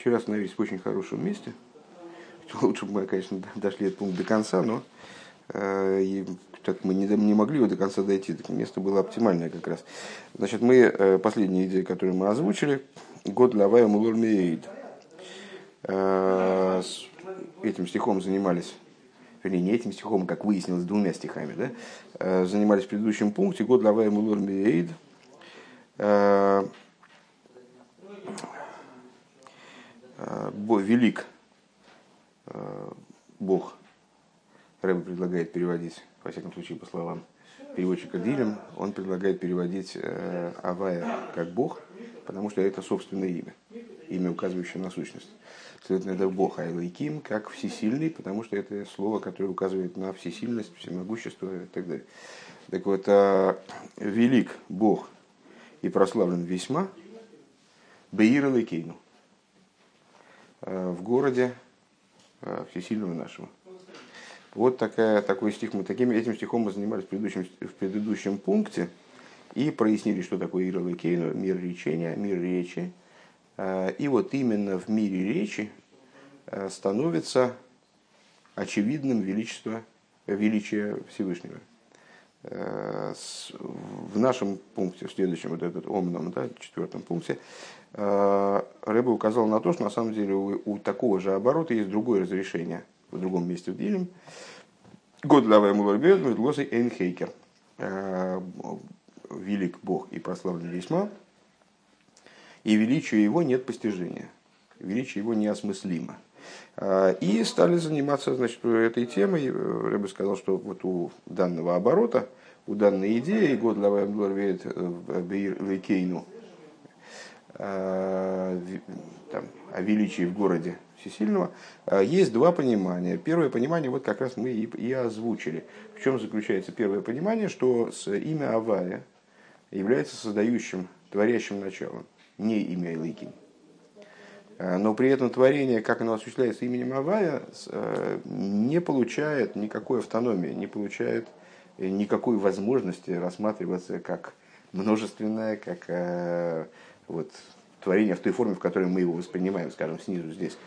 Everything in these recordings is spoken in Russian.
вчера остановились в очень хорошем месте. Лучше бы мы, конечно, дошли этот пункт до конца, но э, и, так мы не, не могли его до конца дойти. Так место было оптимальное как раз. Значит, мы, э, последняя идея, которую мы озвучили, год Лавая Мулурмеид. Э, этим стихом занимались вернее, не этим стихом, как выяснилось, двумя стихами, да, э, занимались в предыдущем пункте, год Лавая Мулур Миэйд, э, э, велик Бог. Рэбе предлагает переводить, во всяком случае, по словам переводчика Дилем, он предлагает переводить Авая как Бог, потому что это собственное имя, имя, указывающее на сущность. Следовательно, это Бог Айлайким, как всесильный, потому что это слово, которое указывает на всесильность, всемогущество и так далее. Так вот, а, велик Бог и прославлен весьма Беир Лейкейну в городе а, всесильного нашего. Вот такая, такой стих. Мы таким, этим стихом мы занимались в предыдущем, в предыдущем пункте и прояснили, что такое Ира Кейну, мир речения, мир речи, Э, и вот именно в мире речи э, становится очевидным величество, величие Всевышнего. Э, в нашем пункте, в следующем, вот этот омном, да, четвертом пункте, Рэба указал на то, что на самом деле у, у такого же оборота есть другое разрешение в другом месте в Дилем. Год лавай муларбет, медлосой эйнхейкер. Велик Бог и прославлен весьма, и величию его нет постижения, величие его неосмыслимо. А, и стали заниматься значит, этой темой. Рэбе сказал, что вот у данного оборота, у данной идеи, год Лавайамдлорвеет э, Бейр Лейкейну, о величии в городе Всесильного, а, есть два понимания. Первое понимание, вот как раз мы и, и озвучили. В чем заключается первое понимание, что имя Авая является создающим, творящим началом не имя Илыкин. А, но при этом творение, как оно осуществляется именем Авая, э, не получает никакой автономии, не получает э, никакой возможности рассматриваться как множественное, как э, вот, творение в той форме, в которой мы его воспринимаем, скажем, снизу здесь.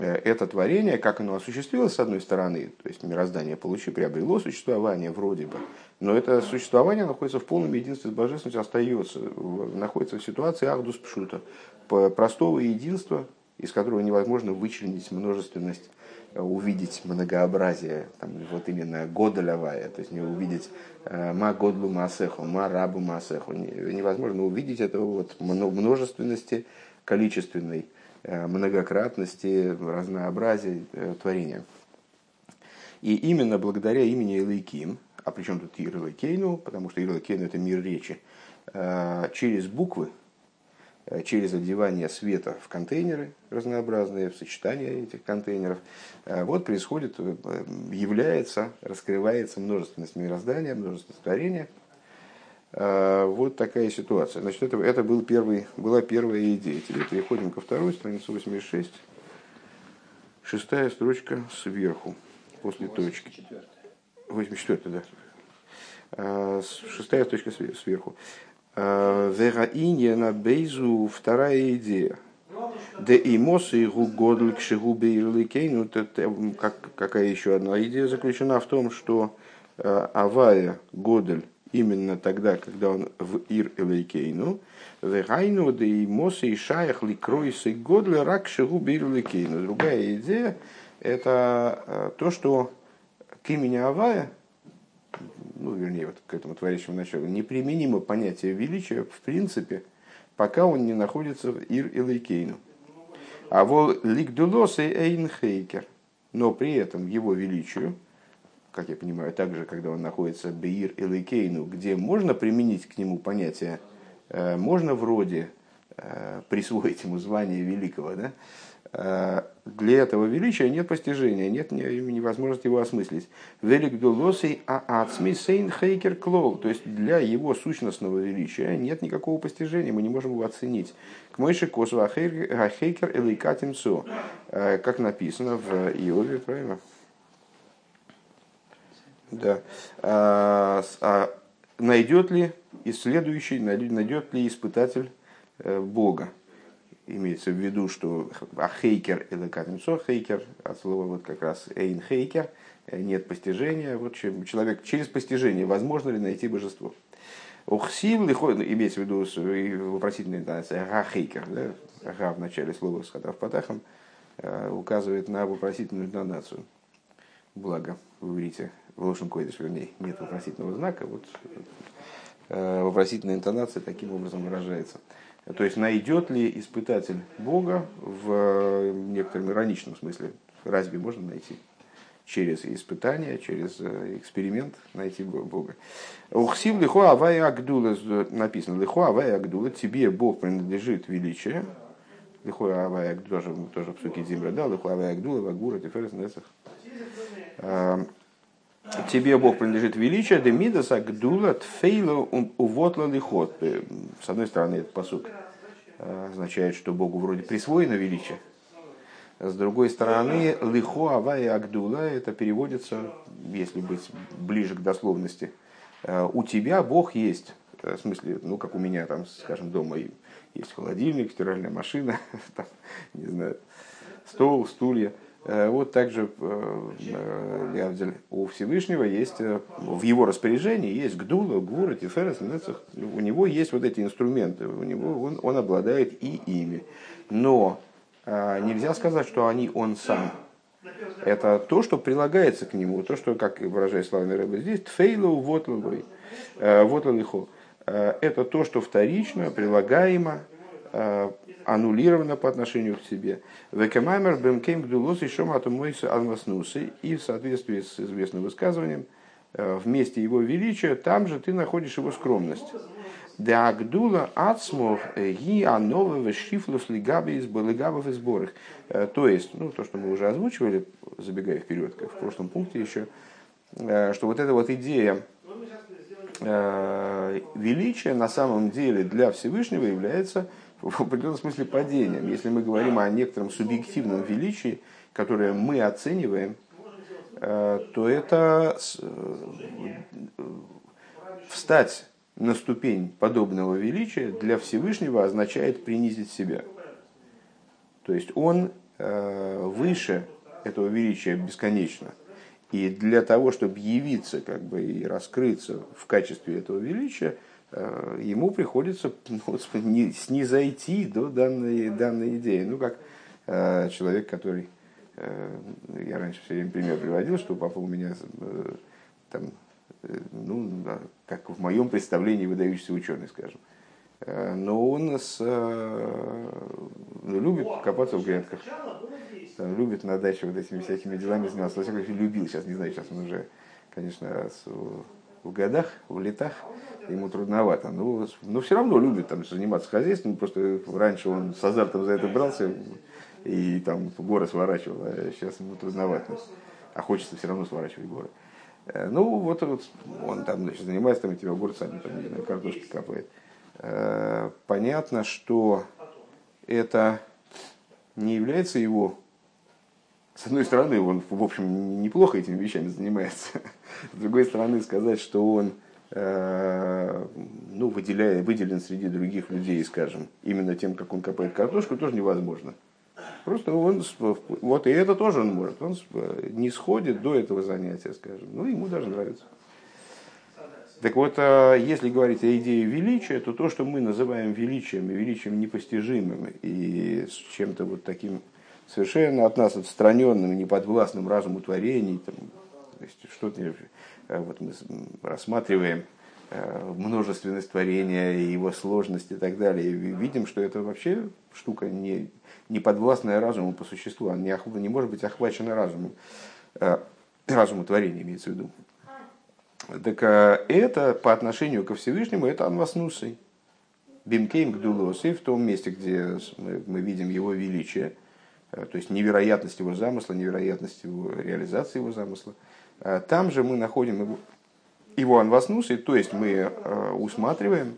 Это творение, как оно осуществилось, с одной стороны, то есть мироздание получило, приобрело существование вроде бы, но это существование находится в полном единстве с божественностью, остается, находится в ситуации ахдус пшута, простого единства, из которого невозможно вычленить множественность, э, увидеть многообразие, там, вот именно годолевая, то есть не увидеть э, ма годлу масеху, ма рабу масеху. Невозможно увидеть этого вот множественности, количественной э, многократности, разнообразия творения. И именно благодаря имени Элейким, а причем тут Ирла Кейну, потому что Ирла Кейну это мир речи, э, через буквы, э, через одевание света в контейнеры разнообразные, в сочетание этих контейнеров, э, вот происходит, является, раскрывается множественность мироздания, множественность творения. Вот такая ситуация. Значит, это, это был первый, была первая идея. Теперь переходим ко второй, странице 86. Шестая строчка сверху, после точки. 84 да. А, шестая точка сверху. А, Вераинья на бейзу вторая идея. Да и мосы годль к шигубе как Какая еще одна идея заключена в том, что а, Авая Годель именно тогда, когда он в Ир Элейкейну, Вегайну, да и Мосы и Шаях Ликройс и Годль Рак Шигубе Элейкейну. Другая идея – это то, что к имени Авая, ну, вернее, вот к этому творящему началу, неприменимо понятие величия в принципе, пока он не находится в Ир Элейкейну. А вол ликдулос эйнхейкер. Но при этом его величию, как я понимаю, также, когда он находится Беир Элейкейну, где можно применить к нему понятие, э, можно вроде э, присвоить ему звание великого, да, Э, для этого величия нет постижения, нет невозможности его осмыслить. Велик дулосей а ацми сейн хейкер клоу. То есть для его сущностного величия нет никакого постижения, мы не можем его оценить. К мойши косу ахейкер элейкатим со. Э, как написано в Иове, правильно? Да. А, а найдет ли исследующий, найдет ли испытатель э, Бога? имеется в виду, что ахейкер или катимцо хейкер, от слова вот как раз эйн хейкер, нет постижения. Вот человек через постижение, возможно ли найти божество. Ухсив лихой, имеется в виду вопросительная интонация, гахейкер, да, ага в начале слова с хатав патахом, указывает на вопросительную интонацию. Благо, в иврите, в Лошен Койдыш, вернее, нет вопросительного знака, вот вопросительная интонация таким образом выражается. То есть найдет ли испытатель Бога в э, некотором ироничном смысле? Разве можно найти? Через испытание, через э, эксперимент найти Бога. Ухсив лихо авая агдула, написано, лихо авая агдула, тебе Бог принадлежит величие. Лихо авая агдула, тоже, тоже в суке Димра, да, лихо авая агдула, вагура, теферес, несах. Тебе Бог принадлежит величие, демидас агдула тфейла увотла лихот. Э, с одной стороны, этот посук э, означает, что Богу вроде присвоено величие. С другой стороны, лихо авая агдула, это переводится, если быть ближе к дословности, э, у тебя Бог есть. В смысле, ну, как у меня там, скажем, дома есть холодильник, стиральная машина, там, не знаю, стол, стулья – вот также э, э, у Всевышнего есть, в его распоряжении есть Гдула, Гура, Тиферес, у него есть вот эти инструменты, у него он, он обладает и ими. Но нельзя сказать, что они он сам. Это то, что прилагается к нему, то, что, как выражает словами Рэба здесь, тфейлу вот лихо. Это то, что вторично, прилагаемо аннулировано по отношению к себе. Векамаймер бемкейм гдулос и шомату мойса алмаснусы. И в соответствии с известным высказыванием, э, вместе его величия, там же ты находишь его скромность. Да гдула ацмов ги ановы шифлус лигаби из балыгабов и сборах. Э, то есть, ну, то, что мы уже озвучивали, забегая вперед, как в прошлом пункте еще, э, что вот эта вот идея величия на самом деле для Всевышнего является в определенном смысле падением. Если мы говорим о некотором субъективном величии, которое мы оцениваем, э, то это э, встать на ступень подобного величия для Всевышнего означает принизить себя. То есть он э, выше этого величия бесконечно. И для того, чтобы явиться как бы, и раскрыться в качестве этого величия, ему приходится ну, снизойти до данной, данной идеи. Ну, как э, человек, который... Э, я раньше все время пример приводил, что папа у меня там, ну, как в моем представлении выдающийся ученый, скажем. Но он с, ну, любит копаться в грядках, там, любит на даче вот этими всякими делами заниматься. Во всяком случае, любил, сейчас не знаю, сейчас он уже, конечно, в годах, в летах, ему трудновато. Но, ну, но все равно любит там, заниматься хозяйством. Просто раньше он с азартом за это брался и там горы сворачивал, а сейчас ему трудновато. А хочется все равно сворачивать горы. Э, ну, вот, вот он там значит, занимается там этими огурцами, там, не знаю, картошки капает. Э, понятно, что это не является его с одной стороны, он, в общем, неплохо этими вещами занимается. С другой стороны, сказать, что он э, ну, выделяя, выделен среди других людей, скажем, именно тем, как он копает картошку, тоже невозможно. Просто он, вот и это тоже он может, он не сходит до этого занятия, скажем, ну, ему даже нравится. Так вот, э, если говорить о идее величия, то то, что мы называем величием, и величием непостижимым, и с чем-то вот таким совершенно от нас отстраненным, неподвластным разуму творений, там, то есть что-то, э, вот мы рассматриваем э, множественность творения, его сложность и так далее, и видим, что это вообще штука не, не подвластная разуму по существу, она не, не может быть охвачена разумом, э, разуму творения имеется в виду. Так это по отношению ко Всевышнему, это анваснусой. במקום גדולתו, в том месте, где мы, мы видим его величие – то есть невероятность его замысла, невероятность его реализации его замысла. Э, там же мы находим его, его ענוותנותו, то есть мы э, усматриваем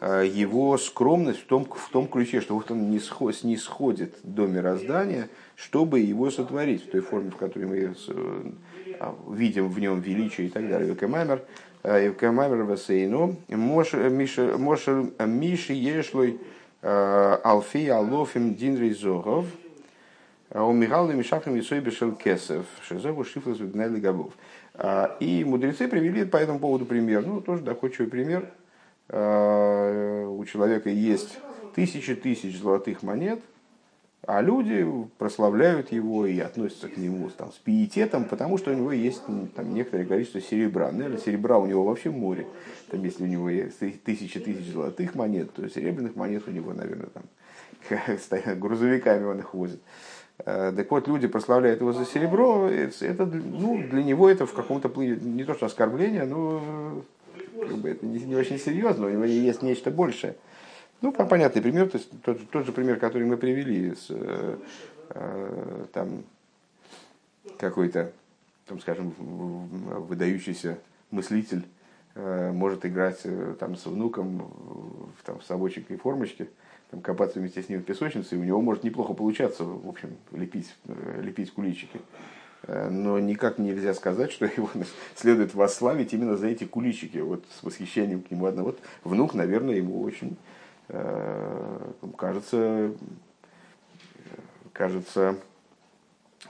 его скромность в том, в том ключе, что вот он не, сход, не сходит до мироздания, чтобы его сотворить в той форме, в которой мы видим в нем величие и так далее. וכמאמר, Евкамаймер Васейно, Миши Ешлой, Алфи Алофим Динри Зогов, у Михаила Мишахам Исой Бешел Кесов, Шизову Шифлас Вигнали Габов. И мудрецы привели по этому поводу пример, ну, тоже доходчивый пример. У человека есть тысячи тысяч золотых монет – а люди прославляют его и относятся к нему там, с пиететом, потому что у него есть там, некоторое количество серебра. Наверное, серебра у него вообще море. Там, если у него есть тысячи тысяч золотых монет, то серебряных монет у него, наверное, там, грузовиками он их возит. Э, так вот, люди прославляют его за серебро, это, ну, для него это в каком-то не то что оскорбление, но как бы это не, не очень серьезно, у него есть нечто большее. Ну, понятный пример, то есть тот, тот же пример, который мы привели, с, э, э, там какой-то, там, скажем, выдающийся мыслитель э, может играть э, там с внуком в, там, в совочек и формочке, там, копаться вместе с ним в песочнице, и у него может неплохо получаться, в общем, лепить, э, лепить куличики. Но никак нельзя сказать, что его следует восславить именно за эти куличики, вот с восхищением к нему одного. Вот внук, наверное, ему очень кажется, кажется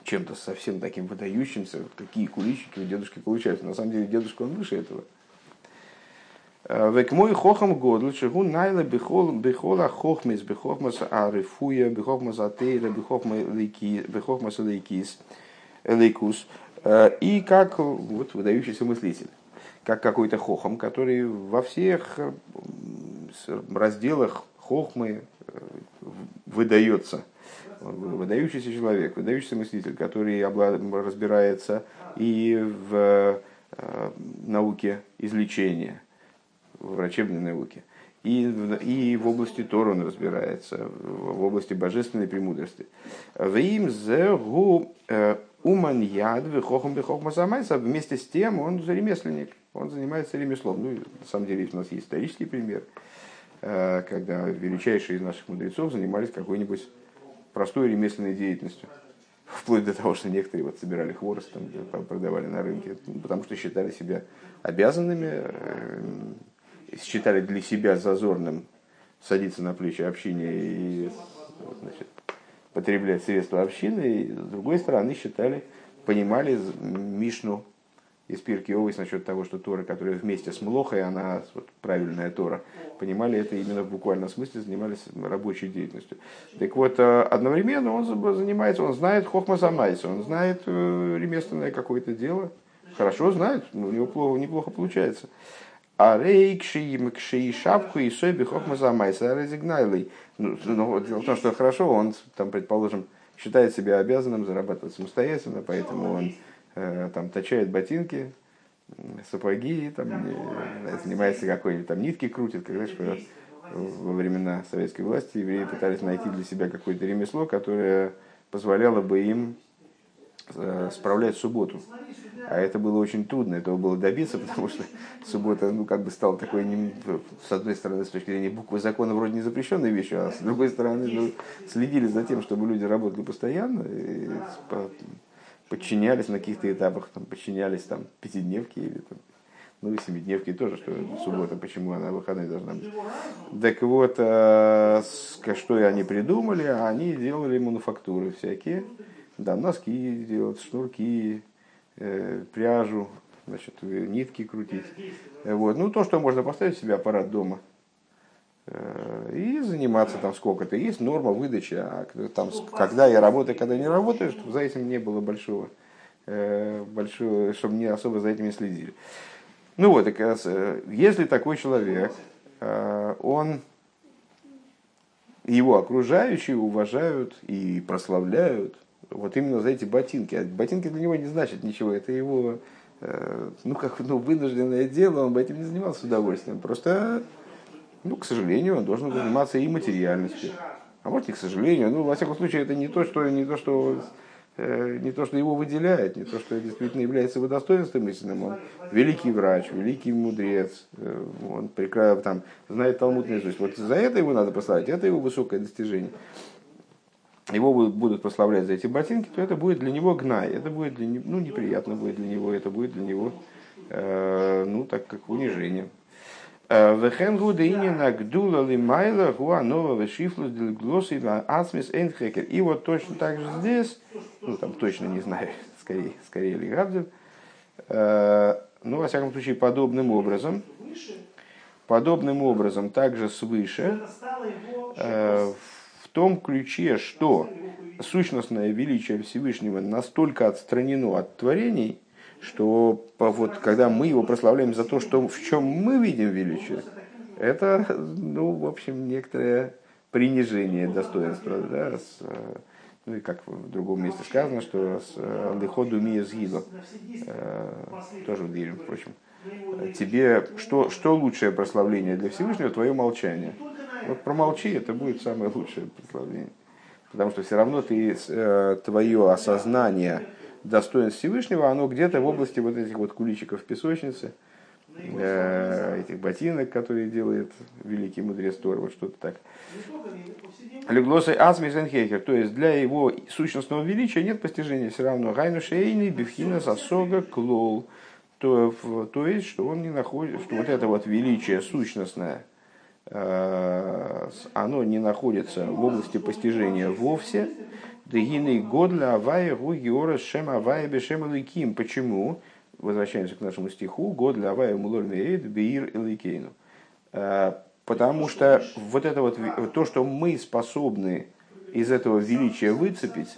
чем-то совсем таким выдающимся. Какие куличики у дедушки получаются. На самом деле дедушка он выше этого. Э, век мой хохам годль, шигу найла бихол бихола хохмис бихохмас арифуя бихохмас атейра бихохмас лейкис лейкус. Э, и как вот выдающийся мыслитель, как какой-то хохом, который во всех разделах хохмы э, выдается выдающийся человек, выдающийся мыслитель, который разбирается и в э, науке излечения, в врачебной науке, и и в области Тора он разбирается, в области божественной премудрости. В им зегу э, уман яд хохом бихохма самайса. Вместе с тем он ремесленник, он занимается ремеслом. Ну, на самом деле у нас есть исторический пример – когда величайшие из наших мудрецов занимались какой-нибудь простой ремесленной деятельностью. Вплоть до того, что некоторые вот собирали хворост, там, продавали на рынке, потому что считали себя обязанными, э, считали для себя зазорным садиться на плечи общине и значит, потреблять средства общины, и с другой стороны считали, понимали Мишну из Пирки Овес насчет того, что Тора, которая вместе с Млохой, она вот, правильная Тора, понимали это именно в буквальном смысле, занимались рабочей деятельностью. Так вот, э, одновременно он занимается, он знает Хохма Самайса, он знает э, ремесленное какое-то дело, хорошо знает, у него плохо, неплохо получается. А рейкши мкши шапку и сойби хохма замайса резигнайлый. Ну, ну, дело в том, что хорошо, он там, предположим, считает себя обязанным зарабатывать самостоятельно, поэтому он там точает ботинки, сапоги, там, занимается какой-нибудь там нитки крутит, когда что во времена советской власти евреи пытались найти для себя какое-то ремесло, которое позволяло бы им э, справлять субботу. А это было очень трудно, этого было добиться, потому что суббота, ну, как бы стала такой, с одной стороны, с точки зрения буквы закона, вроде не запрещенной вещью, а с другой стороны, ну, следили за тем, чтобы люди работали постоянно, и подчинялись на каких-то этапах, там, подчинялись там пятидневки или там, ну и семидневки тоже, что суббота, почему она выходной должна быть. Так вот, э, что они придумали? Они делали мануфактуры всякие, да, носки делать, шнурки, э, пряжу, значит, нитки крутить. Вот. Ну, то, что можно поставить себе аппарат дома – и заниматься там сколько-то. Есть норма выдачи, а там, когда я работаю, когда не работаю, чтобы за этим не было большого, э, большого, чтобы не особо за этим не следили. Ну вот, так, э, если такой человек, он, его окружающие уважают и прославляют вот именно за эти ботинки. А ботинки для него не значат ничего, это его ну, как ну, вынужденное дело, он бы этим не занимался с удовольствием. Просто ну, к сожалению, он должен заниматься и материальностью. А может, и к сожалению. Ну, во всяком случае, это не то, что, не то, что, э, не то, что его выделяет, не то, что действительно является его достоинством истинным. Он великий врач, великий мудрец, э, он прекрасно там, знает Талмуд наизусть. Вот за это его надо прославить, это его высокое достижение. Его будут прославлять за эти ботинки, то это будет для него гнай, это будет для него, ну, неприятно будет для него, это будет для него, э, ну, так как унижение. Вехенгу на гдула лимайла гуа нового шифлус глоссы ацмис энхекер. И вот точно так же здесь, ну там точно не знаю, скорее, скорее ли Габдин, ну, во всяком случае, подобным образом, подобным образом также свыше, в том ключе, что сущностное величие Всевышнего настолько отстранено от творений, что вот, когда мы его прославляем за то, что в чем мы видим величие, это, ну, в общем, некоторое принижение достоинства. Да, с, ну и как в другом месте сказано, что с лиходу мия сгиба, э, тоже в Дилем, впрочем, тебе что, что лучшее прославление для Всевышнего? Твое молчание. Вот промолчи, это будет самое лучшее прославление. Потому что все равно ты, э, твое осознание достоинств Всевышнего, оно где-то в области вот этих вот куличиков песочницы, э, этих ботинок, которые делает великий мудрец Тор, вот что-то так. Леглосой Асми Зенхейхер, то есть для его сущностного величия нет постижения все равно. Гайну Шейни, Бифхина, Сосога, Клол. То, то есть, что он не находит, что вот это вот величие сущностное, э, оно не находится в области постижения вовсе, Дегины годля авая гуги орас шем авая бешем эликим. Почему? Возвращаемся к нашему стиху. Годля авая мулоль меид беир эликейну. Э, потому что вот это вот, то, что мы способны из этого величия выцепить,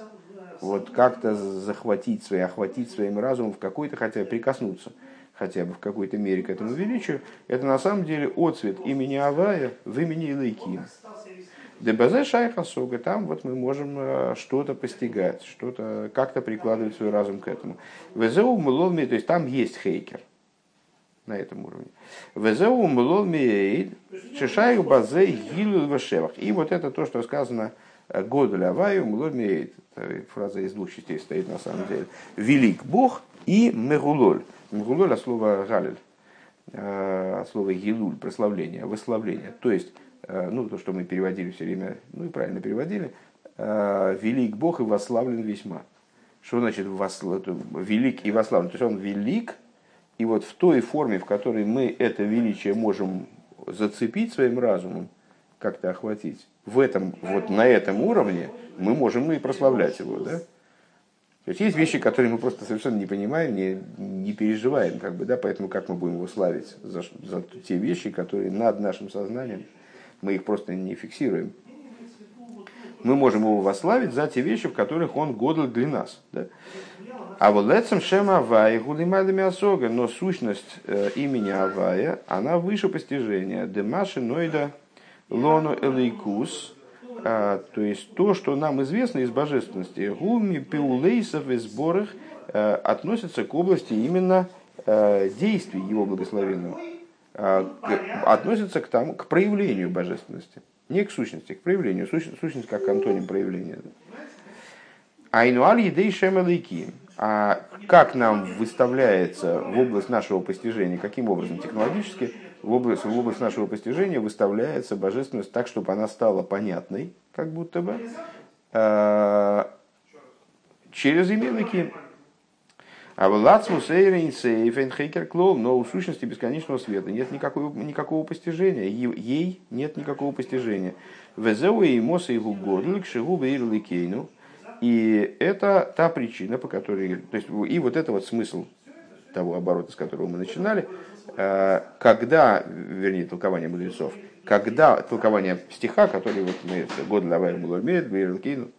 вот как-то захватить свои, охватить своим разумом в какой-то, хотя прикоснуться хотя бы в какой-то мере к этому величию, это на самом деле отцвет имени Авая в имени Илайким. ДБЗ шайха сога, там вот мы можем э, что-то постигать, что-то как-то прикладывать свой разум к этому. ВЗУ мулолми, то есть там есть хейкер на этом уровне. ВЗУ мулолми шишаю базе гилу вешевах. И вот это то, что сказано э, Году Аваю мулолми Фраза из двух частей стоит на самом деле. Велик Бог и Мегулоль. Мегулоль от слова галиль, э, от слова гилуль, прославление, выславление. То есть ну, то, что мы переводили все время, ну и правильно переводили, э, велик Бог и восславлен весьма. Что значит восл... велик и восславлен? То есть он велик, и вот в той форме, в которой мы это величие можем зацепить своим разумом, как-то охватить, в этом, вот на этом уровне мы можем и прославлять его, да? То есть есть вещи, которые мы просто совершенно не понимаем, не, не переживаем, как бы, да, поэтому как мы будем его славить за, за те вещи, которые над нашим сознанием мы их просто не фиксируем. Мы можем его восславить за те вещи, в которых он годл для нас. Да? А вот лецем шем Авая гулимадами осога, но сущность э, имени Авая, она выше постижения. Демаши нойда лону элейкус, а, то есть то, что нам известно из божественности, гуми пиулейсов и сборах э, относится к области именно э, действий его благословенного. А, относится к, тому, к проявлению божественности. Не к сущности, к проявлению. Сущность, сущность как антоним проявления. Айнуаль едей шемелейки. А как нам выставляется в область нашего постижения, каким образом технологически в область, в область нашего постижения выставляется божественность так, чтобы она стала понятной, как будто бы, а, через имелыки. А в Лацмус Эйрейнсейфенхейкер Клоу, но у сущности бесконечного света нет никакого, никакого постижения. Ей нет никакого постижения. Везеу и Моса и Гугодлик Шигу Кейну. И это та причина, по которой... То есть, и вот это вот смысл того оборота, с которого мы начинали, э, когда, вернее, толкование мудрецов, когда толкование стиха, который вот мы, год Мулормед, Бейрлкейну,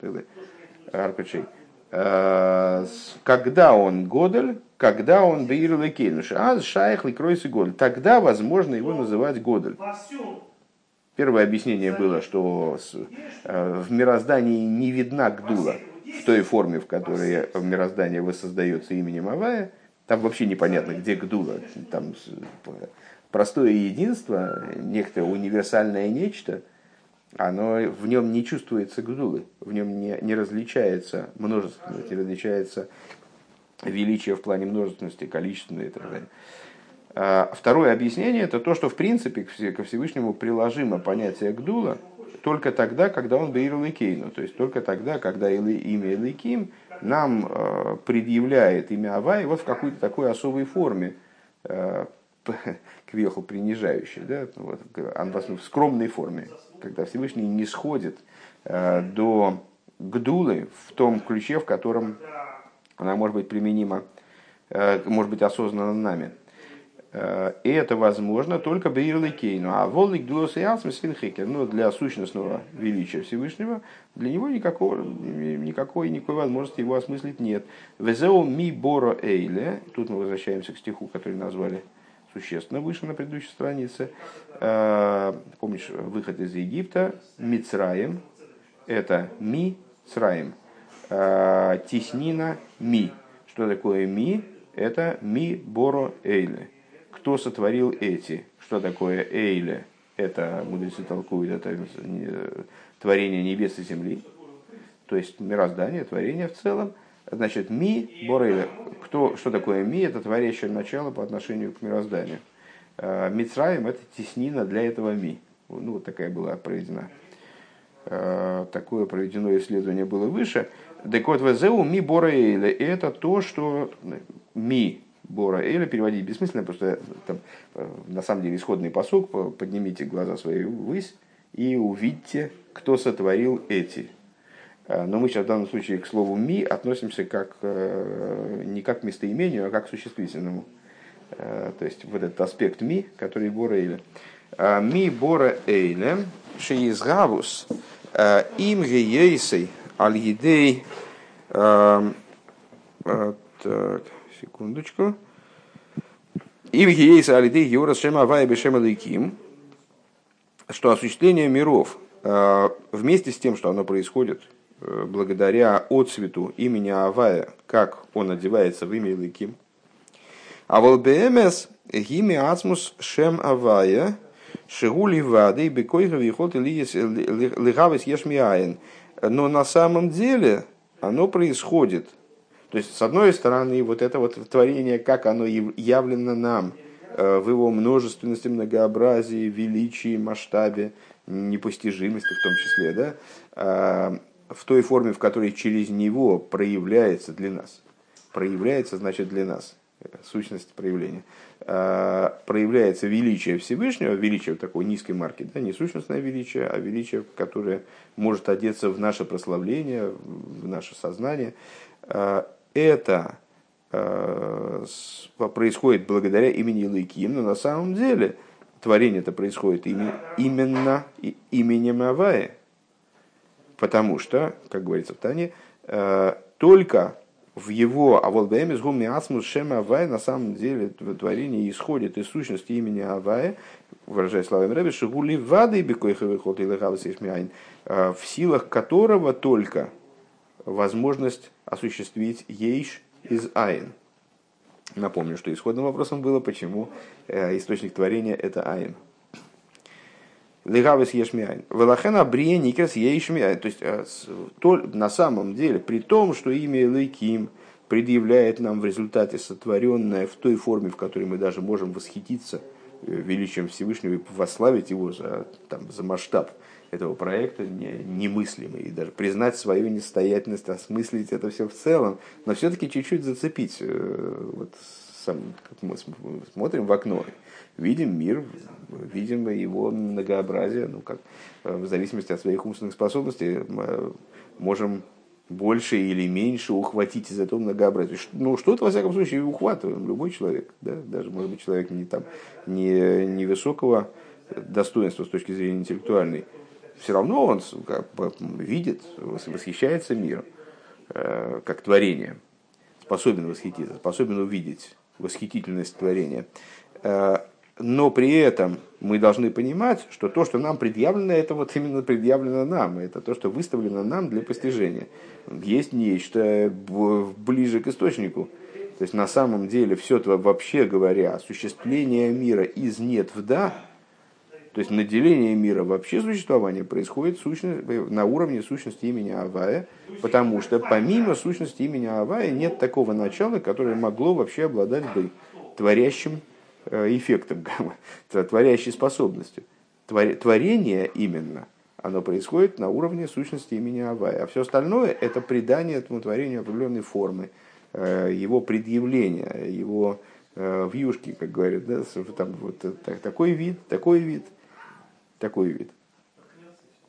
Арпачей, Э, когда он Годель, когда он Беир Лекейнуш, а Шайх Ликройс и Годель. Тогда возможно его называть Годель. Первое объяснение было, что э, в мироздании не видна Гдула в той форме, в которой мироздание воссоздается именем Авая. Там вообще непонятно, где Гдула. Там простое единство, некое универсальное нечто – оно, в нем не чувствуется гдулы, в нем не, не различается множественность, не различается величие в плане множественности, количественное и так далее. А второе объяснение это то, что в принципе ко Всевышнему приложимо понятие гдула только тогда, когда он беир лейкейну, то есть только тогда, когда имя Лейким нам э, предъявляет имя Авай вот в какой-то такой особой форме, кверху принижающий, да, вот, в скромной форме, когда Всевышний не сходит э, до гдулы в том ключе, в котором она может быть применима, э, может быть осознана нами. Э, и это возможно только Бейрликейну. А волник Дулос и Алсмис но для сущностного величия Всевышнего, для него никакого, никакой, никакой возможности его осмыслить нет. Везеу ми боро эйле, тут мы возвращаемся к стиху, который назвали существенно выше на предыдущей странице. Э, помнишь, выход из Египта, Мицраем, это ми, цраем, э, теснина ми. Что такое ми? Это ми боро эйле кто сотворил эти? Что такое Эйле? Это, мудрецы толкуют, это творение небес и земли, то есть мироздание, творение в целом. Значит, ми, борейля, кто, что такое ми, это творящее начало по отношению к мирозданию. А, Мицраем это теснина для этого ми. Ну, вот такая была проведена. А, такое проведено исследование было выше. Так вот, везеу ми борейля, это то, что ми, Бора Эля переводить бессмысленно, потому что там, на самом деле исходный посук, поднимите глаза свои ввысь и увидите, кто сотворил эти. А, но мы сейчас в данном случае к слову «ми» относимся как, э, не как к местоимению, а как к существительному. А, то есть вот этот аспект «ми», который Бора. А, «Ми Бора Эля шеизгавус им гейсей аль-едей» так, секундочку. Ивги есть алидей Юра Шема Вая Бешема Лейким, что осуществление миров э, вместе с тем, что оно происходит э, благодаря отцвету имени Авая, как он одевается в имя Лейким. А в ЛБМС гими ацмус шем Авая шигули вады бекойга вихот лигавис ешмиаин. Но на самом деле оно происходит – то есть, с одной стороны, вот это вот творение, как оно явлено нам, э, в его множественности, многообразии, величии, масштабе, непостижимости в том числе, да, а, в той форме, в которой через него проявляется для нас. Проявляется, значит, для нас сущность проявления. А, проявляется величие Всевышнего, величие такой низкой марки, да, не сущностное величие, а величие, которое может одеться в наше прославление, в наше сознание а, это э, происходит благодаря имени Лыким, но на самом деле творение это происходит именно именем Авая. Потому что, как говорится в Тане, э, только в его Аволбеме с гуми асмус шем Авая на самом деле творение исходит из сущности имени Авая, выражая словами Ребе, שהוא לבדו בכחו ויכלתו э, в силах которого только возможность осуществить יש из אין. Напомню, что исходным вопросом было, почему э, источник творения это אין. להוות יש מאין. ולכן הבריאה נקראת יש מאין. То есть, э, то, на самом деле, при том, что имя אלקים предъявляет нам в результате сотворенное в той форме, в которой мы даже можем восхититься э, величием Всевышнего и восславить его за, там, за масштаб этого проекта не, немыслимый. И даже признать свою несостоятельность, осмыслить это все в целом, но все-таки чуть-чуть зацепить. Э, вот сам, как мы смотрим в окно, видим мир, видим его многообразие, ну, как, э, в зависимости от своих умственных способностей, э, можем больше или меньше ухватить из этого многообразия. Ну, что-то, во всяком случае, ухватываем, любой человек, да? даже, может быть, человек не, там, не, не высокого достоинства с точки зрения интеллектуальной, все равно он видит, восхищается миром, э, как творением, способен восхититься, способен увидеть восхитительность творения. Э, но при этом мы должны понимать, что то, что нам предъявлено, это вот именно предъявлено нам, это то, что выставлено нам для постижения. Есть нечто ближе к источнику. То есть на самом деле все вообще говоря, осуществление мира из нет в да – то есть наделение мира вообще существования происходит сущность, на уровне сущности имени Авая, потому что помимо сущности имени Авая нет такого начала, которое могло вообще обладать бы творящим э, эффектом, творящей способностью. Творение именно, оно происходит на уровне сущности имени Авая. А все остальное это придание этому творению определенной формы, э, его предъявление, его в юшке, как говорят, да, там вот такой вид, такой вид, такой вид.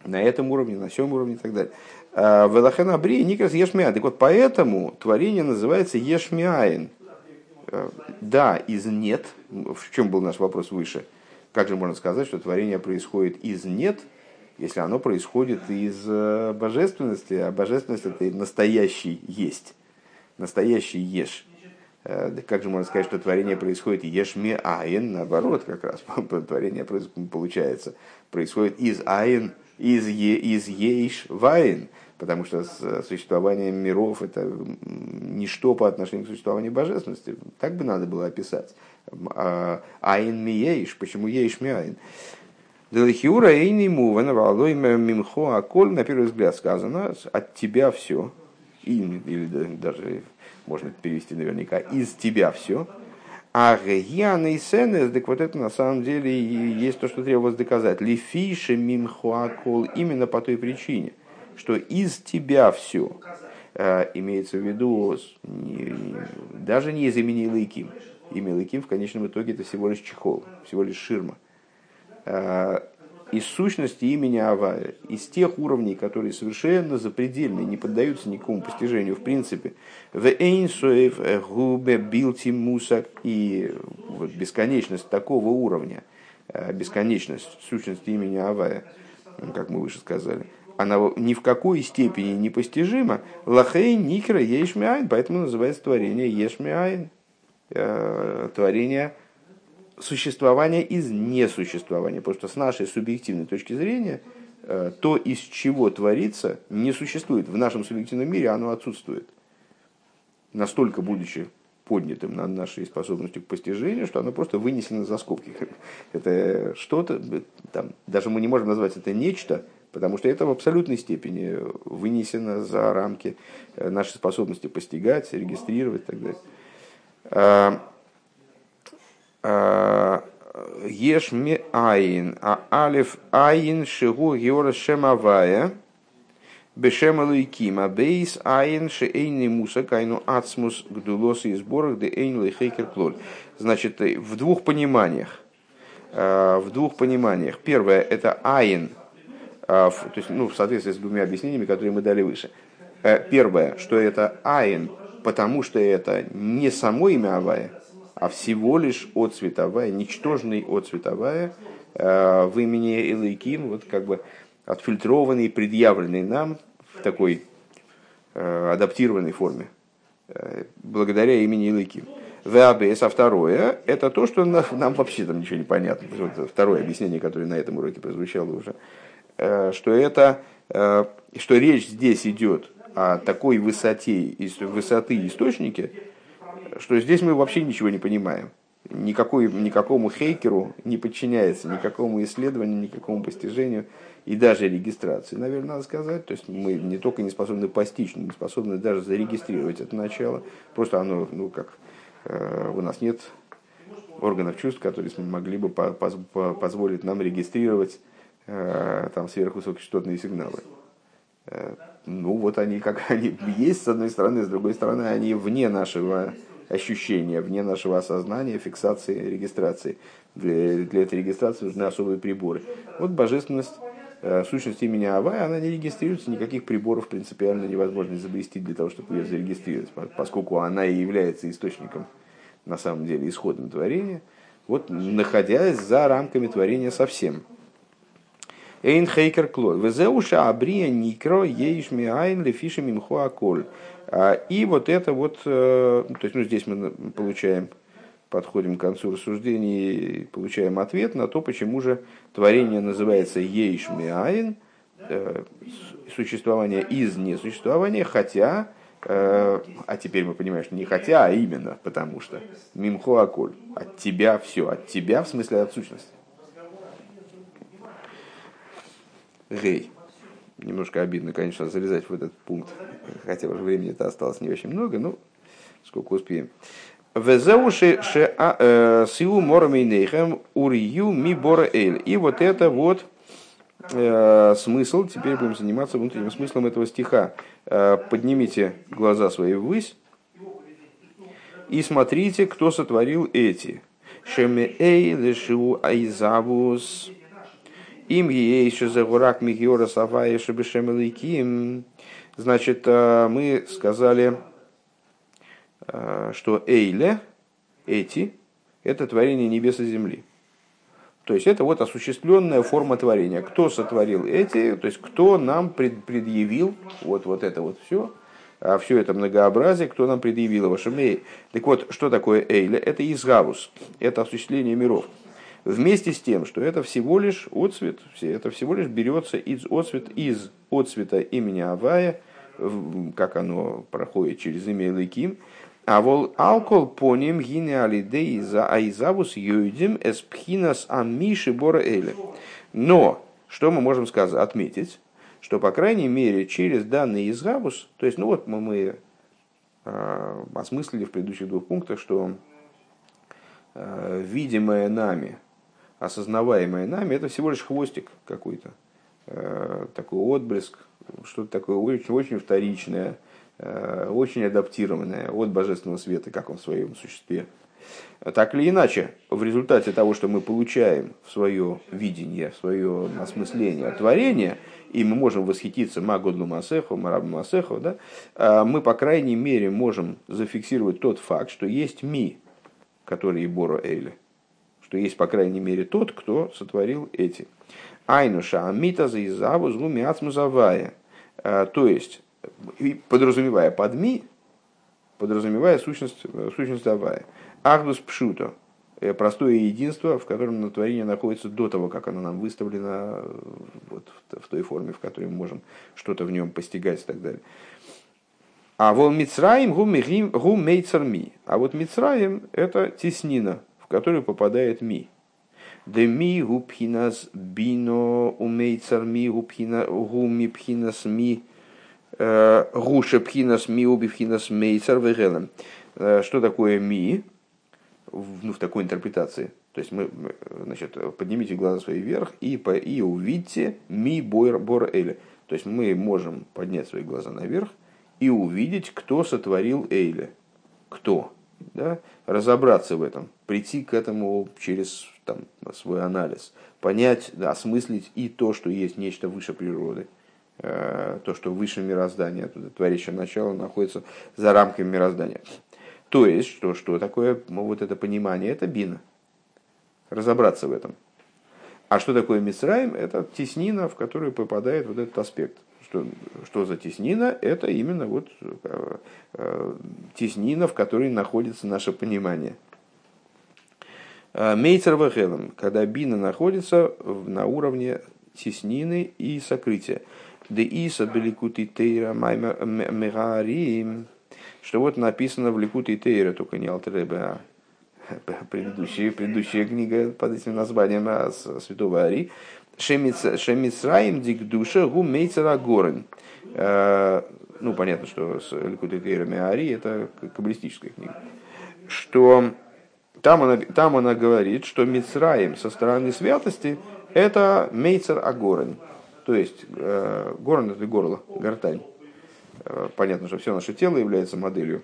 На этом уровне, на всем уровне и так далее. Велахен Абри Никрас Ешмиаин. Так вот, поэтому творение называется Ешмиаин. Да, из нет. В чем был наш вопрос выше? Как же можно сказать, что творение происходит из нет, если оно происходит из э, божественности, а божественность это настоящий есть, настоящий יש. Э, как же можно сказать, что творение происходит יש מאין, наоборот, как раз творение получается, происходит из אין, из, е, из יש в אין, потому что существование миров это ничто по отношению к существованию божественности. Так бы надо было описать. А, אין מיש, почему יש מאין? דלכאורה אינו מובן והלא ממך הכל, на первый взгляд сказано, от тебя все, или даже можно перевести наверняка, из тебя все. А гьян и сенес, так вот это на самом деле есть то, что требовалось доказать. Лифиши мимхуакол именно по той причине, что из тебя все. Э, имеется в виду даже не из имени Лейким. Имя Лейким в конечном итоге это всего лишь чехол, всего лишь ширма. Э, из сущности имени Авая, из тех уровней, которые совершенно запредельные, не поддаются никакому постижению в принципе. В Эйнсуэв губе билти мусак и вот бесконечность такого уровня, э, бесконечность сущности имени Авая, как мы выше сказали, она ни в какой степени не постижима. Лахей никра ешмиайн, поэтому называется творение ешмиайн, э, творение существование из несуществования. Потому что с нашей субъективной точки зрения, э, то, из чего творится, не существует. В нашем субъективном мире оно отсутствует. Настолько будучи поднятым над нашей способностью к постижению, что оно просто вынесено за скобки. Это что-то, там, даже мы не можем назвать это нечто, потому что это в абсолютной степени вынесено за рамки э, нашей способности постигать, регистрировать и так далее. А, Еш ми айн, а алиф айн шигу геора шемавая, бешема луикима, бейс айн шейни муса кайну ацмус гдулосы и сборах де эйн лейхейкер клоль. Значит, в двух пониманиях. В двух пониманиях. Первое – это айн, то есть, ну, в соответствии с двумя объяснениями, которые мы дали выше. Первое, что это айн, потому что это не само имя Авая, а всего лишь отцветовая, ничтожный отцветовая э, в имени Элейким, вот как бы отфильтрованный, предъявленный нам в такой э, адаптированной форме, э, благодаря имени Элейким. ВАБС, а второе, это то, что нам, нам вообще там ничего не понятно. Вот второе объяснение, которое на этом уроке прозвучало уже, что это, что речь здесь идет о такой высоте, высоты источники, что здесь мы вообще ничего не понимаем. Никакой, никакому хейкеру не подчиняется, никакому исследованию, никакому постижению и даже регистрации, наверное, надо сказать. То есть мы не только не способны постичь, но не способны даже зарегистрировать это начало. Просто оно, ну как, э, у нас нет органов чувств, которые могли бы по по позволить нам регистрировать э, там сверхвысокочастотные сигналы. Э, ну вот они как они есть с одной стороны, с другой стороны они вне нашего ощущения, вне нашего осознания, фиксации, регистрации. Для, для этой регистрации нужны особые приборы. Вот божественность, э, сущность имени Авай, она не регистрируется, никаких приборов принципиально невозможно изобрести для того, чтобы ее зарегистрировать, поскольку она и является источником, на самом деле, исходом творения, вот находясь за рамками творения совсем. Эйн хейкер клой. Везеуша абрия никро ейш миайн лефиша мимхуа коль. А, и вот это вот, э, то есть ну, здесь мы получаем, подходим к концу рассуждений получаем ответ на то, почему же творение называется ейшмиаин, э, существование из несуществования, хотя, э, а теперь мы понимаем, что не хотя, а именно потому что, мимхуаколь, от тебя все, от тебя в смысле от сущности. Гей немножко обидно, конечно, залезать в этот пункт, хотя уже времени-то осталось не очень много, но сколько успеем. Везеуши а, э, сиу морамейнейхем урию ми бора эль. И вот это вот э, смысл, теперь будем заниматься внутренним смыслом этого стиха. Э, поднимите глаза свои ввысь И смотрите, кто сотворил эти. Шеме эй лешу айзавус. Им еще за гурак мигиора савая шебешемеликим. Значит, э, мы сказали, э, что эйле, эти, это творение небес и земли. То есть это вот осуществленная форма творения. Кто сотворил эти, то есть кто нам предъявил вот, вот это вот все, а все это многообразие, кто нам предъявил его. Шамей. Так вот, что такое Эйля? Это изгавус, это осуществление миров. Вместе с тем, что это всего лишь отцвет, это всего лишь берется из отцвет, из отцвета имени Авая, как оно проходит через имя Элыким, а вол алкол по ним гине алидей за айзавус юидим эспхинас амиши бора эли. Но, что мы можем сказать, отметить, что, по крайней мере, через данный изгавус, то есть, ну вот мы, мы э, осмыслили в предыдущих двух пунктах, что э, видимое нами, осознаваемое нами, это всего лишь хвостик какой-то, э, такой отблеск, что-то такое очень, очень вторичное, Э, очень адаптированная от божественного света, как он в своем существе. Так или иначе, в результате того, что мы получаем в свое видение, в свое осмысление творения, и мы можем восхититься Магодлу Масеху, Марабу Масеху, да, э, мы, по крайней мере, можем зафиксировать тот факт, что есть Ми, который Боро Эйли, что есть, по крайней мере, тот, кто сотворил эти. Айнуша Амита Заизаву Злуми Ацмузавая. Э, то есть, подразумевая под ми, подразумевая сущность, сущность Авая. Ахдус пшуто, э, простое единство, в котором на творение находится до того, как оно нам выставлено вот, в той форме, в которой мы можем что-то в нем постигать и так далее. А вол Мицраим гу мейцар ми. А вот Мицраим это теснина, которую попадает ми. Де ми гупхинас бино умейцар ми гупхина гуми пхинас ми Гуша пхинас миуби пхинас мейцар вегелем. Что такое ми? Ну, в такой интерпретации. То есть мы, значит, поднимите глаза свои вверх и, по, и увидите ми бор, бор эля. То есть мы можем поднять свои глаза наверх и увидеть, кто сотворил Эйля. Кто? Да? Разобраться в этом, прийти к этому через там, свой анализ, понять, да, осмыслить и то, что есть нечто выше природы, Э, то, что выше мироздания, творящее начало находится за рамками мироздания. То есть, что, что такое ну, вот это понимание, это бина. Разобраться в этом. А что такое Мисраим? Это теснина, в которую попадает вот этот аспект. Что, что за теснина? Это именно вот э, э, теснина, в которой находится наше понимание. Мейцер Вахелем, когда бина находится на уровне теснины и сокрытия. Де иса беликути тейра мегарим, что вот написано в Ликуте Тейра, только не Алтеребе, а предыдущая, предыдущая книга под этим названием а, Святого Ари, Шемицраим дикдуша гу мейцера горен. Э, ну, понятно, что с Ликуте Тейра Меари это каббалистическая книга. Что там она, там она говорит, что Мицраим со стороны святости это мейцер агорен. То есть э, это горло, гортань. Э, понятно, что все наше тело является моделью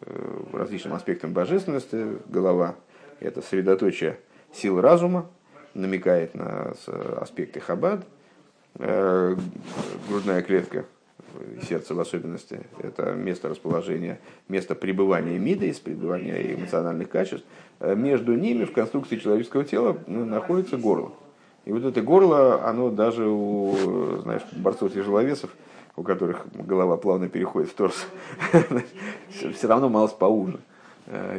э, различным аспектам божественности. Голова – это средоточие сил разума, намекает на аспекты хабад. Грудная клетка, сердце в особенности, это место расположения, место пребывания мидейс, пребывания эмоциональных качеств. Между ними в конструкции человеческого тела ну, находится горло. И вот это горло, оно даже у, знаешь, борцов-тяжеловесов, у которых голова плавно переходит в торс, все равно малость поуже э,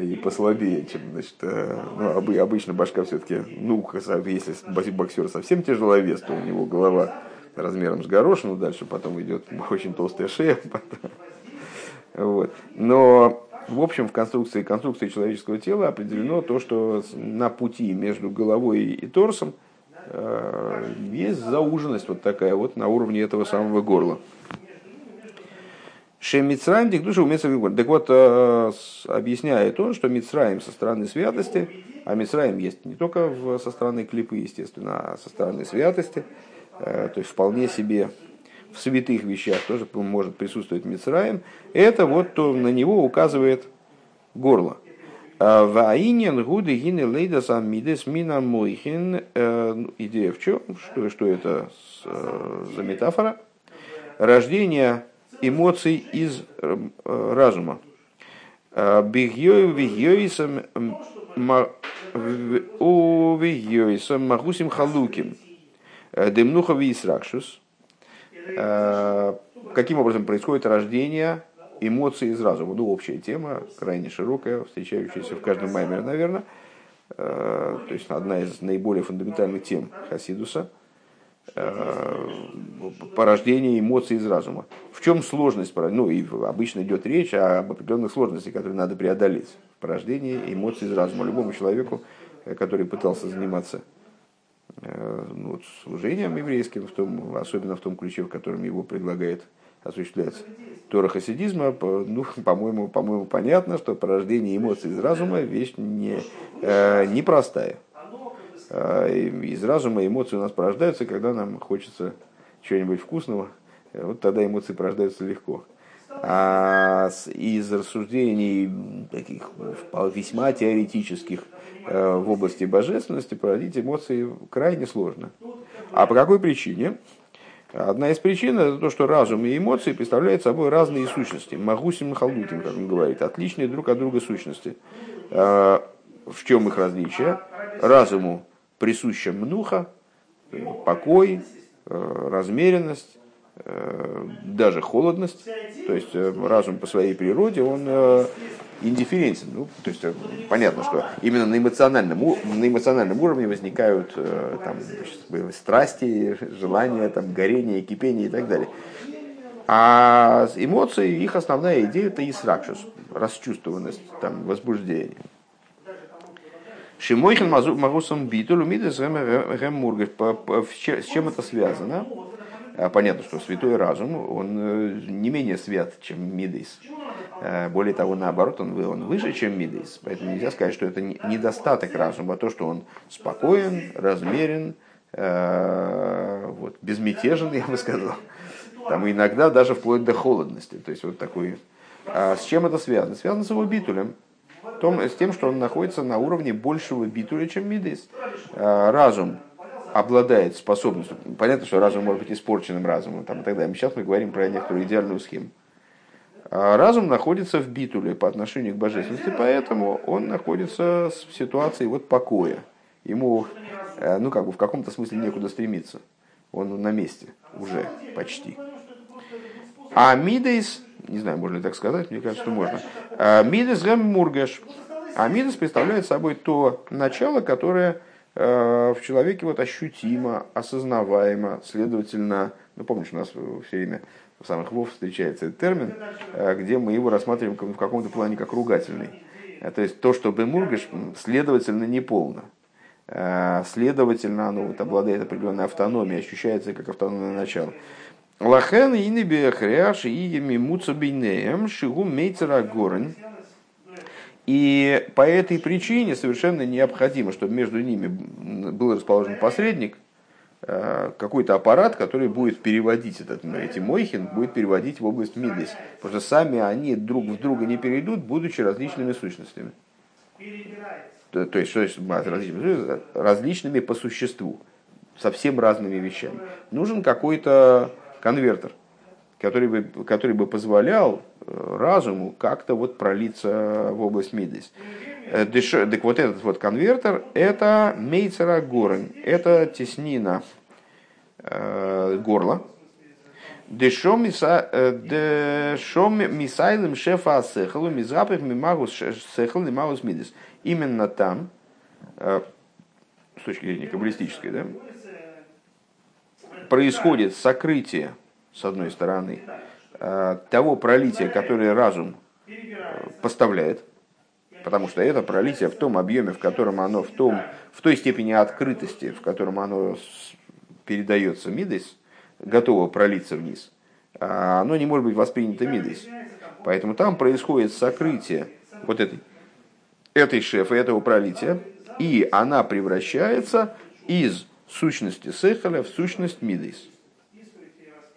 и послабее, чем, значит, э, ну, обычно башка все-таки, ну, если боксер совсем тяжеловес, то у него голова размером с горошину, дальше потом идет очень толстая шея. Вот. Но, в общем, в конструкции, конструкции человеческого тела определено то, что на пути между головой и торсом – Э, есть зауженность вот такая вот на уровне этого самого горла. Шемицраим душа умеется Так вот, э, объясняет он, что Мицраим со стороны святости, а Мицраим есть не только со стороны клипы, естественно, а со стороны святости, э, то есть вполне себе в святых вещах тоже может присутствовать Мицраим, это вот то, на него указывает горло. Ваинен гуды гины мина мойхин. Ну, идея в чем? Что, что это за метафора? Рождение эмоций из разума. Бигьёйсом магусим халуким. Демнуха висракшус. Каким образом происходит рождение эмоций из разума? Ну, общая тема, крайне широкая, встречающаяся в каждом маймере, наверное. То есть одна из наиболее фундаментальных тем Хасидуса – Э, порождения эмоций из разума. В чем сложность? Ну, и обычно идет речь об определенных сложностях, которые надо преодолеть в порождении эмоций из разума. Любому человеку, э, который пытался заниматься э, ну, служением еврейским, в том, особенно в том ключе, в котором его предлагает осуществлять Тора хасидизма, ну, по-моему, по-моему, понятно, что порождение эмоций из разума вещь не, э, непростая. А, из разума эмоции у нас порождаются, когда нам хочется чего-нибудь вкусного, вот тогда эмоции порождаются легко. А из рассуждений таких весьма теоретических э, в области божественности породить эмоции крайне сложно. А по какой причине? Одна из причин это то, что разум и эмоции представляют собой разные сущности. Магусим халдутим, как он говорит, отличные друг от друга сущности. В чем их различие? Разуму присуща мнуха, покой, э, размеренность, э, даже холодность. То есть э, разум по своей природе, он индифферентен. Ну, то есть понятно, что именно на эмоциональном, на эмоциональном уровне возникают там, страсти, желания, там, горение, кипение и так далее. А эмоции, их основная идея это исракшус, расчувствованность, там, возбуждение. Шимойхин Магусом Битулю Мидес Ремургаш. С чем это связано? А, понятно, что святой разум, он э, не менее свят, чем Мидейс. А, более того, наоборот, он, он выше, чем Мидейс. Поэтому нельзя сказать, что это недостаток разума, а то, что он спокоен, размерен, а, вот, безмятежен, я бы сказал. Там иногда даже вплоть до холодности. То есть вот такой. А с чем это связано? Связано с его битулем том, с тем, что он находится на уровне большего битуля, чем мидейс. А, разум обладает способностью, понятно, что разум может быть испорченным разумом там, и так далее. Сейчас мы говорим про некоторую идеальную схему. А разум находится в битуле по отношению к божественности, поэтому он находится в ситуации вот покоя. Ему, э, ну как бы в каком-то смысле некуда стремиться. Он на месте уже почти. А Мидейс не знаю, можно ли так сказать, мне кажется, что можно. А, Мидес гэм мургаш. А мидес представляет собой то начало, которое э, в человеке вот ощутимо, осознаваемо, следовательно, ну помнишь, у нас все время в самых вов встречается этот термин, э, где мы его рассматриваем в каком-то плане как ругательный. Э, то есть то, что бемургаш, следовательно, неполно. Следовательно, оно вот обладает определенной автономией, ощущается как автономное начало. Лахен и не бехряш и мимуца бейнеем шигу мейцера горен. И по этой причине совершенно необходимо, чтобы между ними был расположен посредник, э, какой-то аппарат, который будет переводить этот, ну, эти мойхин, будет переводить в область мидес. Потому что сами они друг в друга не перейдут, будучи различными сущностями. То, то есть, что есть различными, различными по существу, совсем разными вещами. Нужен какой-то конвертер, который бы, который бы позволял э, разуму как-то вот пролиться в область Мидис. Э, так вот этот вот конвертер – это мейцера горен, это теснина э, горла. Дешом мисайлем шефа сехалу мизапых мимагус сехал мимагус мидис. Именно там, с точки зрения каббалистической, да, происходит сокрытие, с одной стороны, э, того пролития, которое разум э, поставляет, потому что это пролитие в том объеме, в котором оно, в, том, в той степени открытости, в котором оно передается мидес, готово пролиться вниз, а оно не может быть воспринято мидес. Поэтому там происходит сокрытие вот этой, этой шефа, этого пролития, и она превращается из сущности Сехаля в сущность Мидейс.